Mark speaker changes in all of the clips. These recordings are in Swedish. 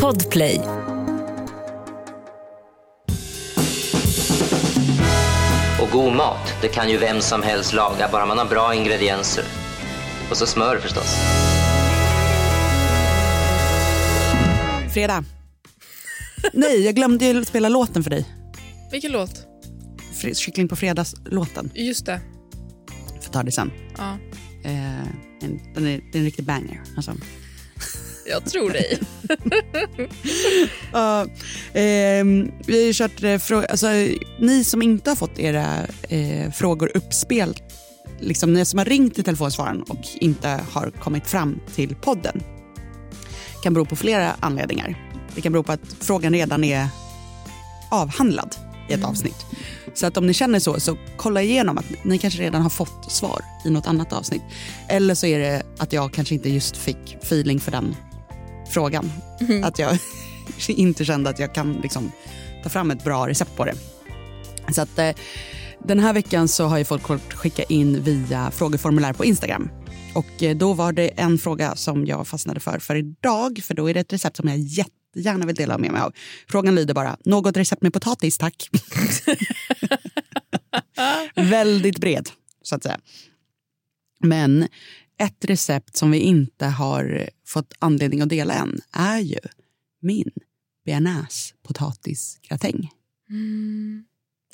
Speaker 1: Podplay.
Speaker 2: Och god mat, det kan ju vem som helst laga, bara man har bra ingredienser. Och så smör förstås.
Speaker 3: Fredag. Nej, jag glömde ju spela låten för dig.
Speaker 4: Vilken låt?
Speaker 3: Kyckling på fredags-låten.
Speaker 4: Just det.
Speaker 3: Får ta det sen.
Speaker 4: Ja.
Speaker 3: Eh, en, den, är, det är en riktig banger. Alltså.
Speaker 4: Jag tror dig.
Speaker 3: Ja, ehm, vi har ju kört, eh, frå- alltså, ni som inte har fått era eh, frågor uppspel, liksom ni som har ringt till telefonsvararen och inte har kommit fram till podden, kan bero på flera anledningar. Det kan bero på att frågan redan är avhandlad i ett avsnitt. Så att om ni känner så, så kolla igenom att ni kanske redan har fått svar i något annat avsnitt. Eller så är det att jag kanske inte just fick feeling för den frågan. Att jag inte kände att jag kan liksom, ta fram ett bra recept på det. Så att, eh, den här veckan så har ju folk fått skicka in via frågeformulär på Instagram. Och eh, då var det en fråga som jag fastnade för för idag, för då är det ett recept som jag jättegärna vill dela med mig av. Frågan lyder bara, något recept med potatis tack. Väldigt bred, så att säga. Men ett recept som vi inte har fått anledning att dela än är ju min bearnaise-potatisgratäng.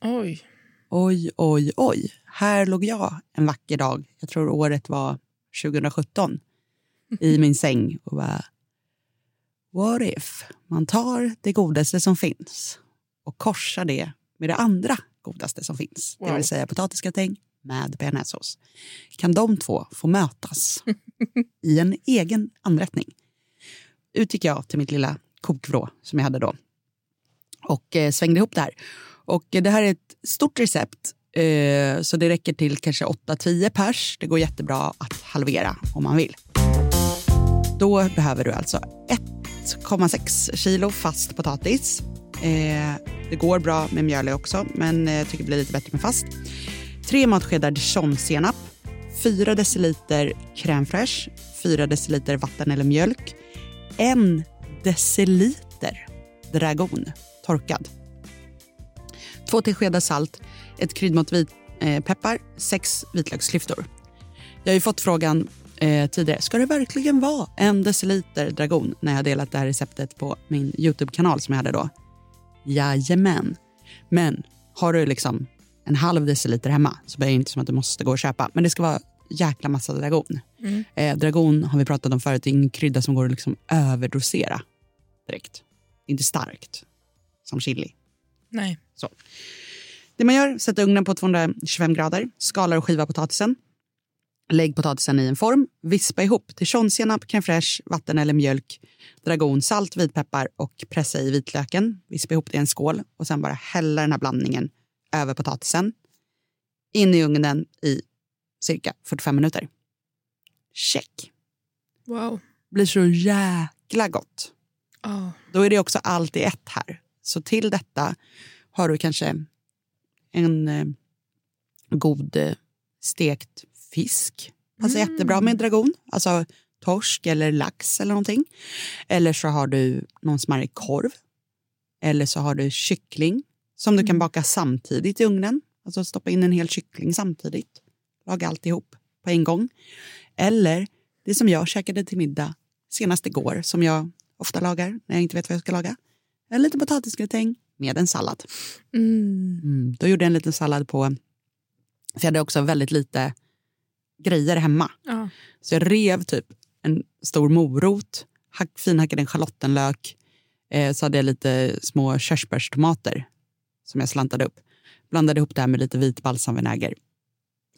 Speaker 4: Oj.
Speaker 3: Oj, oj, oj. Här låg jag en vacker dag, jag tror året var 2017, i min säng och bara What if man tar det godaste som finns och korsar det med det andra godaste som finns, det
Speaker 4: Wow.
Speaker 3: vill säga potatisgratäng med bearnaisesås. Kan de två få mötas i en egen anrättning? Ut gick jag till mitt lilla kokvrå som jag hade då och eh, svängde ihop det här. Och eh, det här är ett stort recept eh, så det räcker till kanske 8-10 pers. Det går jättebra att halvera om man vill. Då behöver du alltså 1,6 kilo fast potatis. Eh, det går bra med mjölig också, men eh, jag tycker det blir lite bättre med fast. Tre matskedar dijonsenap, 4 deciliter crème fraîche, 4 deciliter vatten eller mjölk, en deciliter dragon torkad. Två teskedar salt, ett kryddmått vitpeppar, eh, sex vitlöksklyftor. Jag har ju fått frågan eh, tidigare, ska det verkligen vara en deciliter dragon när jag delat det här receptet på min Youtube-kanal som jag hade då? Jajamän. Men har du liksom en halv deciliter hemma så är det inte som att du måste gå och köpa. Men det ska vara jäkla massa dragon. Eh, dragon har vi pratat om förut, det är ingen krydda som går att liksom överdosera direkt. Inte starkt, som chili.
Speaker 4: Nej.
Speaker 3: Så. Det man gör, sätt ugnen på 225 grader, skalar och skiva potatisen. Lägg potatisen i en form, vispa ihop dijonsenap, crème fraîche, vatten eller mjölk, dragon, salt, vitpeppar och pressa i vitlöken. Vispa ihop det i en skål och sen bara hälla den här blandningen över potatisen. In i ugnen i cirka 45 minuter. Check.
Speaker 4: Wow.
Speaker 3: Blir så jäkla gott.
Speaker 4: Ja.
Speaker 3: Då är det också allt i ett här. Så till detta har du kanske en eh, god eh, stekt fisk. Passar jättebra med dragon. Alltså torsk eller lax eller någonting. Eller så har du någon smarrig korv. Eller så har du kyckling som du kan baka samtidigt i ugnen. Alltså stoppa in en hel kyckling samtidigt. Laga alltihop på en gång. Eller det som jag käkade till middag senast igår som jag ofta lagar när jag inte vet vad jag ska laga. En liten potatisgratäng med en sallad.
Speaker 4: Mm.
Speaker 3: Mm, då gjorde jag en liten sallad på... För jag hade också väldigt lite grejer hemma.
Speaker 4: Ja.
Speaker 3: Så jag rev typ en stor morot, hack, finhackade en schalottenlök. Eh, så hade jag lite små körsbärstomater som jag slantade upp. Blandade ihop det här med lite vit balsamvinäger.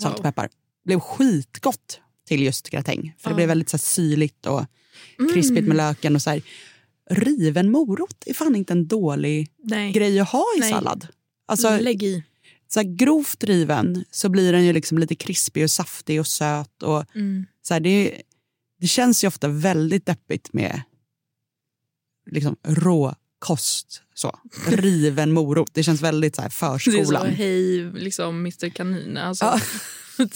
Speaker 3: Salt och
Speaker 4: Wow.
Speaker 3: peppar. Blev skitgott till just gratäng. För det blev väldigt så här, syrligt och krispigt med löken. Och så här. Riven morot är fan inte en dålig
Speaker 4: Nej.
Speaker 3: grej att ha i
Speaker 4: Nej.
Speaker 3: sallad. Alltså,
Speaker 4: Lägg i.
Speaker 3: så här, grovt riven så blir den ju liksom lite krispig och saftig och söt. Och
Speaker 4: Mm.
Speaker 3: så här, det, det känns ju ofta väldigt deppigt med liksom, rå kost. Så. Riven morot. Det känns väldigt så här,
Speaker 4: Det är så,
Speaker 3: förskolan.
Speaker 4: hej liksom Mr Kanin. Alltså.
Speaker 3: Ja.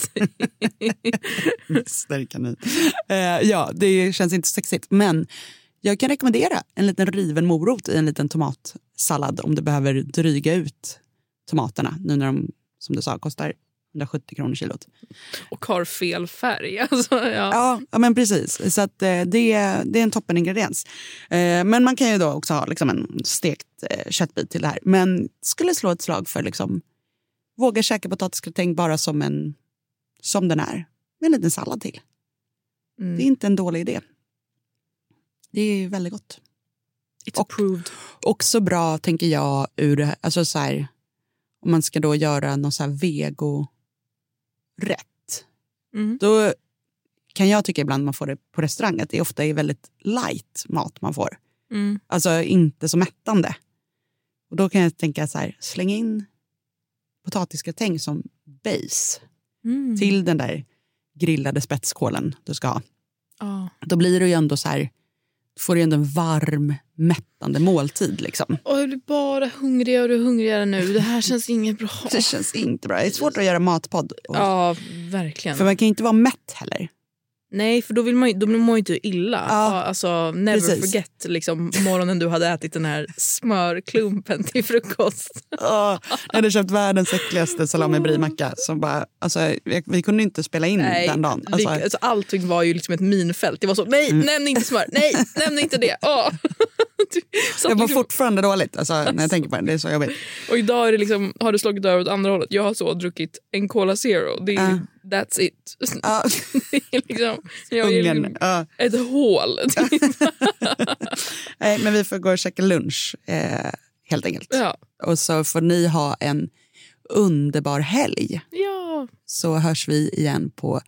Speaker 3: Mr Kanin. Eh, ja, det känns inte sexigt. Men Jag kan rekommendera en liten riven morot i en liten tomatsallad om du behöver dryga ut tomaterna nu när de, som du sa, kostar 170 kronor kilot.
Speaker 4: Och har fel färg. Alltså, ja.
Speaker 3: Ja, men precis. Så att, eh, det, är, det är en toppeningrediens. Eh, men man kan ju då också ha liksom, en stekt eh, köttbit till det här. Men skulle slå ett slag för liksom, våga käka potatisgratäng bara som, en, som den är. Med en liten sallad till.
Speaker 4: Mm.
Speaker 3: Det är inte en dålig idé. Det är väldigt gott.
Speaker 4: It's approved.
Speaker 3: Också bra, tänker jag, ur alltså så här, om man ska då göra någon så här vegorätt.
Speaker 4: Mm.
Speaker 3: Då kan jag tycka ibland man får det på restaurang att det ofta är väldigt light mat man får.
Speaker 4: Mm.
Speaker 3: Alltså inte så mättande. Och då kan jag tänka så här, släng in potatisgratäng som base
Speaker 4: Mm.
Speaker 3: till den där grillade spetskålen du ska ha.
Speaker 4: Ja.
Speaker 3: Då blir det ju ändå så här, får du ändå en varm, mättande måltid. Liksom.
Speaker 4: Åh, jag blir bara hungrigare och hungrigare nu. Det här känns inget bra.
Speaker 3: Det känns inte bra. Det är svårt att göra matpodd. Och,
Speaker 4: Ja, verkligen.
Speaker 3: För man kan ju inte vara mätt heller.
Speaker 4: Nej, för då, vill man, ju- då mår man ju inte illa.
Speaker 3: Ja,
Speaker 4: alltså, never
Speaker 3: precis.
Speaker 4: forget liksom, morgonen du hade ätit den här smörklumpen till frukost.
Speaker 3: Åh, jag hade köpt världens äckligaste salami brie-macka. Alltså, vi, vi kunde inte spela in
Speaker 4: Nej,
Speaker 3: den dagen. Alltså,
Speaker 4: alltså, allting var ju liksom ett minfält. Det var så, nej, nämn inte smör, nej, nämn inte det. Du satt
Speaker 3: det var fortfarande dåligt alltså, när jag tänker på det. Det är så jobbigt.
Speaker 4: Och idag är det liksom, har det slagit över åt andra hållet. Jag har så druckit en Cola Zero. Det är,
Speaker 3: Ja.
Speaker 4: That's it.
Speaker 3: Ja,
Speaker 4: liksom, jag är
Speaker 3: ungen.
Speaker 4: liksom
Speaker 3: Ja.
Speaker 4: ett hål.
Speaker 3: Nej, men vi får gå och käka lunch eh, helt enkelt.
Speaker 4: ja.
Speaker 3: Och så får ni ha en underbar helg.
Speaker 4: ja.
Speaker 3: Så hörs vi igen på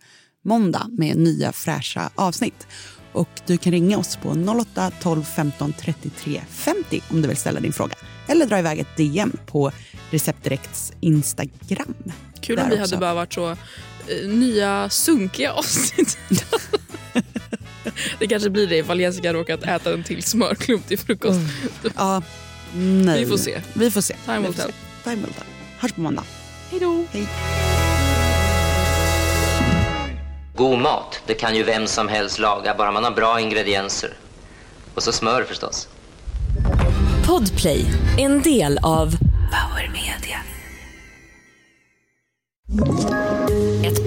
Speaker 3: måndag med nya fräscha avsnitt. Och du kan ringa oss på 08 12 15 33 50 om du vill ställa din fråga. Eller dra iväg ett DM på Receptdirekts Instagram.
Speaker 4: Kul om vi
Speaker 3: också.
Speaker 4: hade bara varit så nya sunkiga avsnitt. det kanske blir det ifall Jessica råkat äta en till smörklump till frukost.
Speaker 3: Ja, nej.
Speaker 4: Vi får se.
Speaker 3: Vi får se.
Speaker 4: Time will tell.
Speaker 3: Time will tell. Hörs på måndag.
Speaker 4: Hej då.
Speaker 3: Hej.
Speaker 2: God mat, det kan ju vem som helst laga, bara man har bra ingredienser. Och så smör förstås.
Speaker 1: Podplay, en del av Power Media.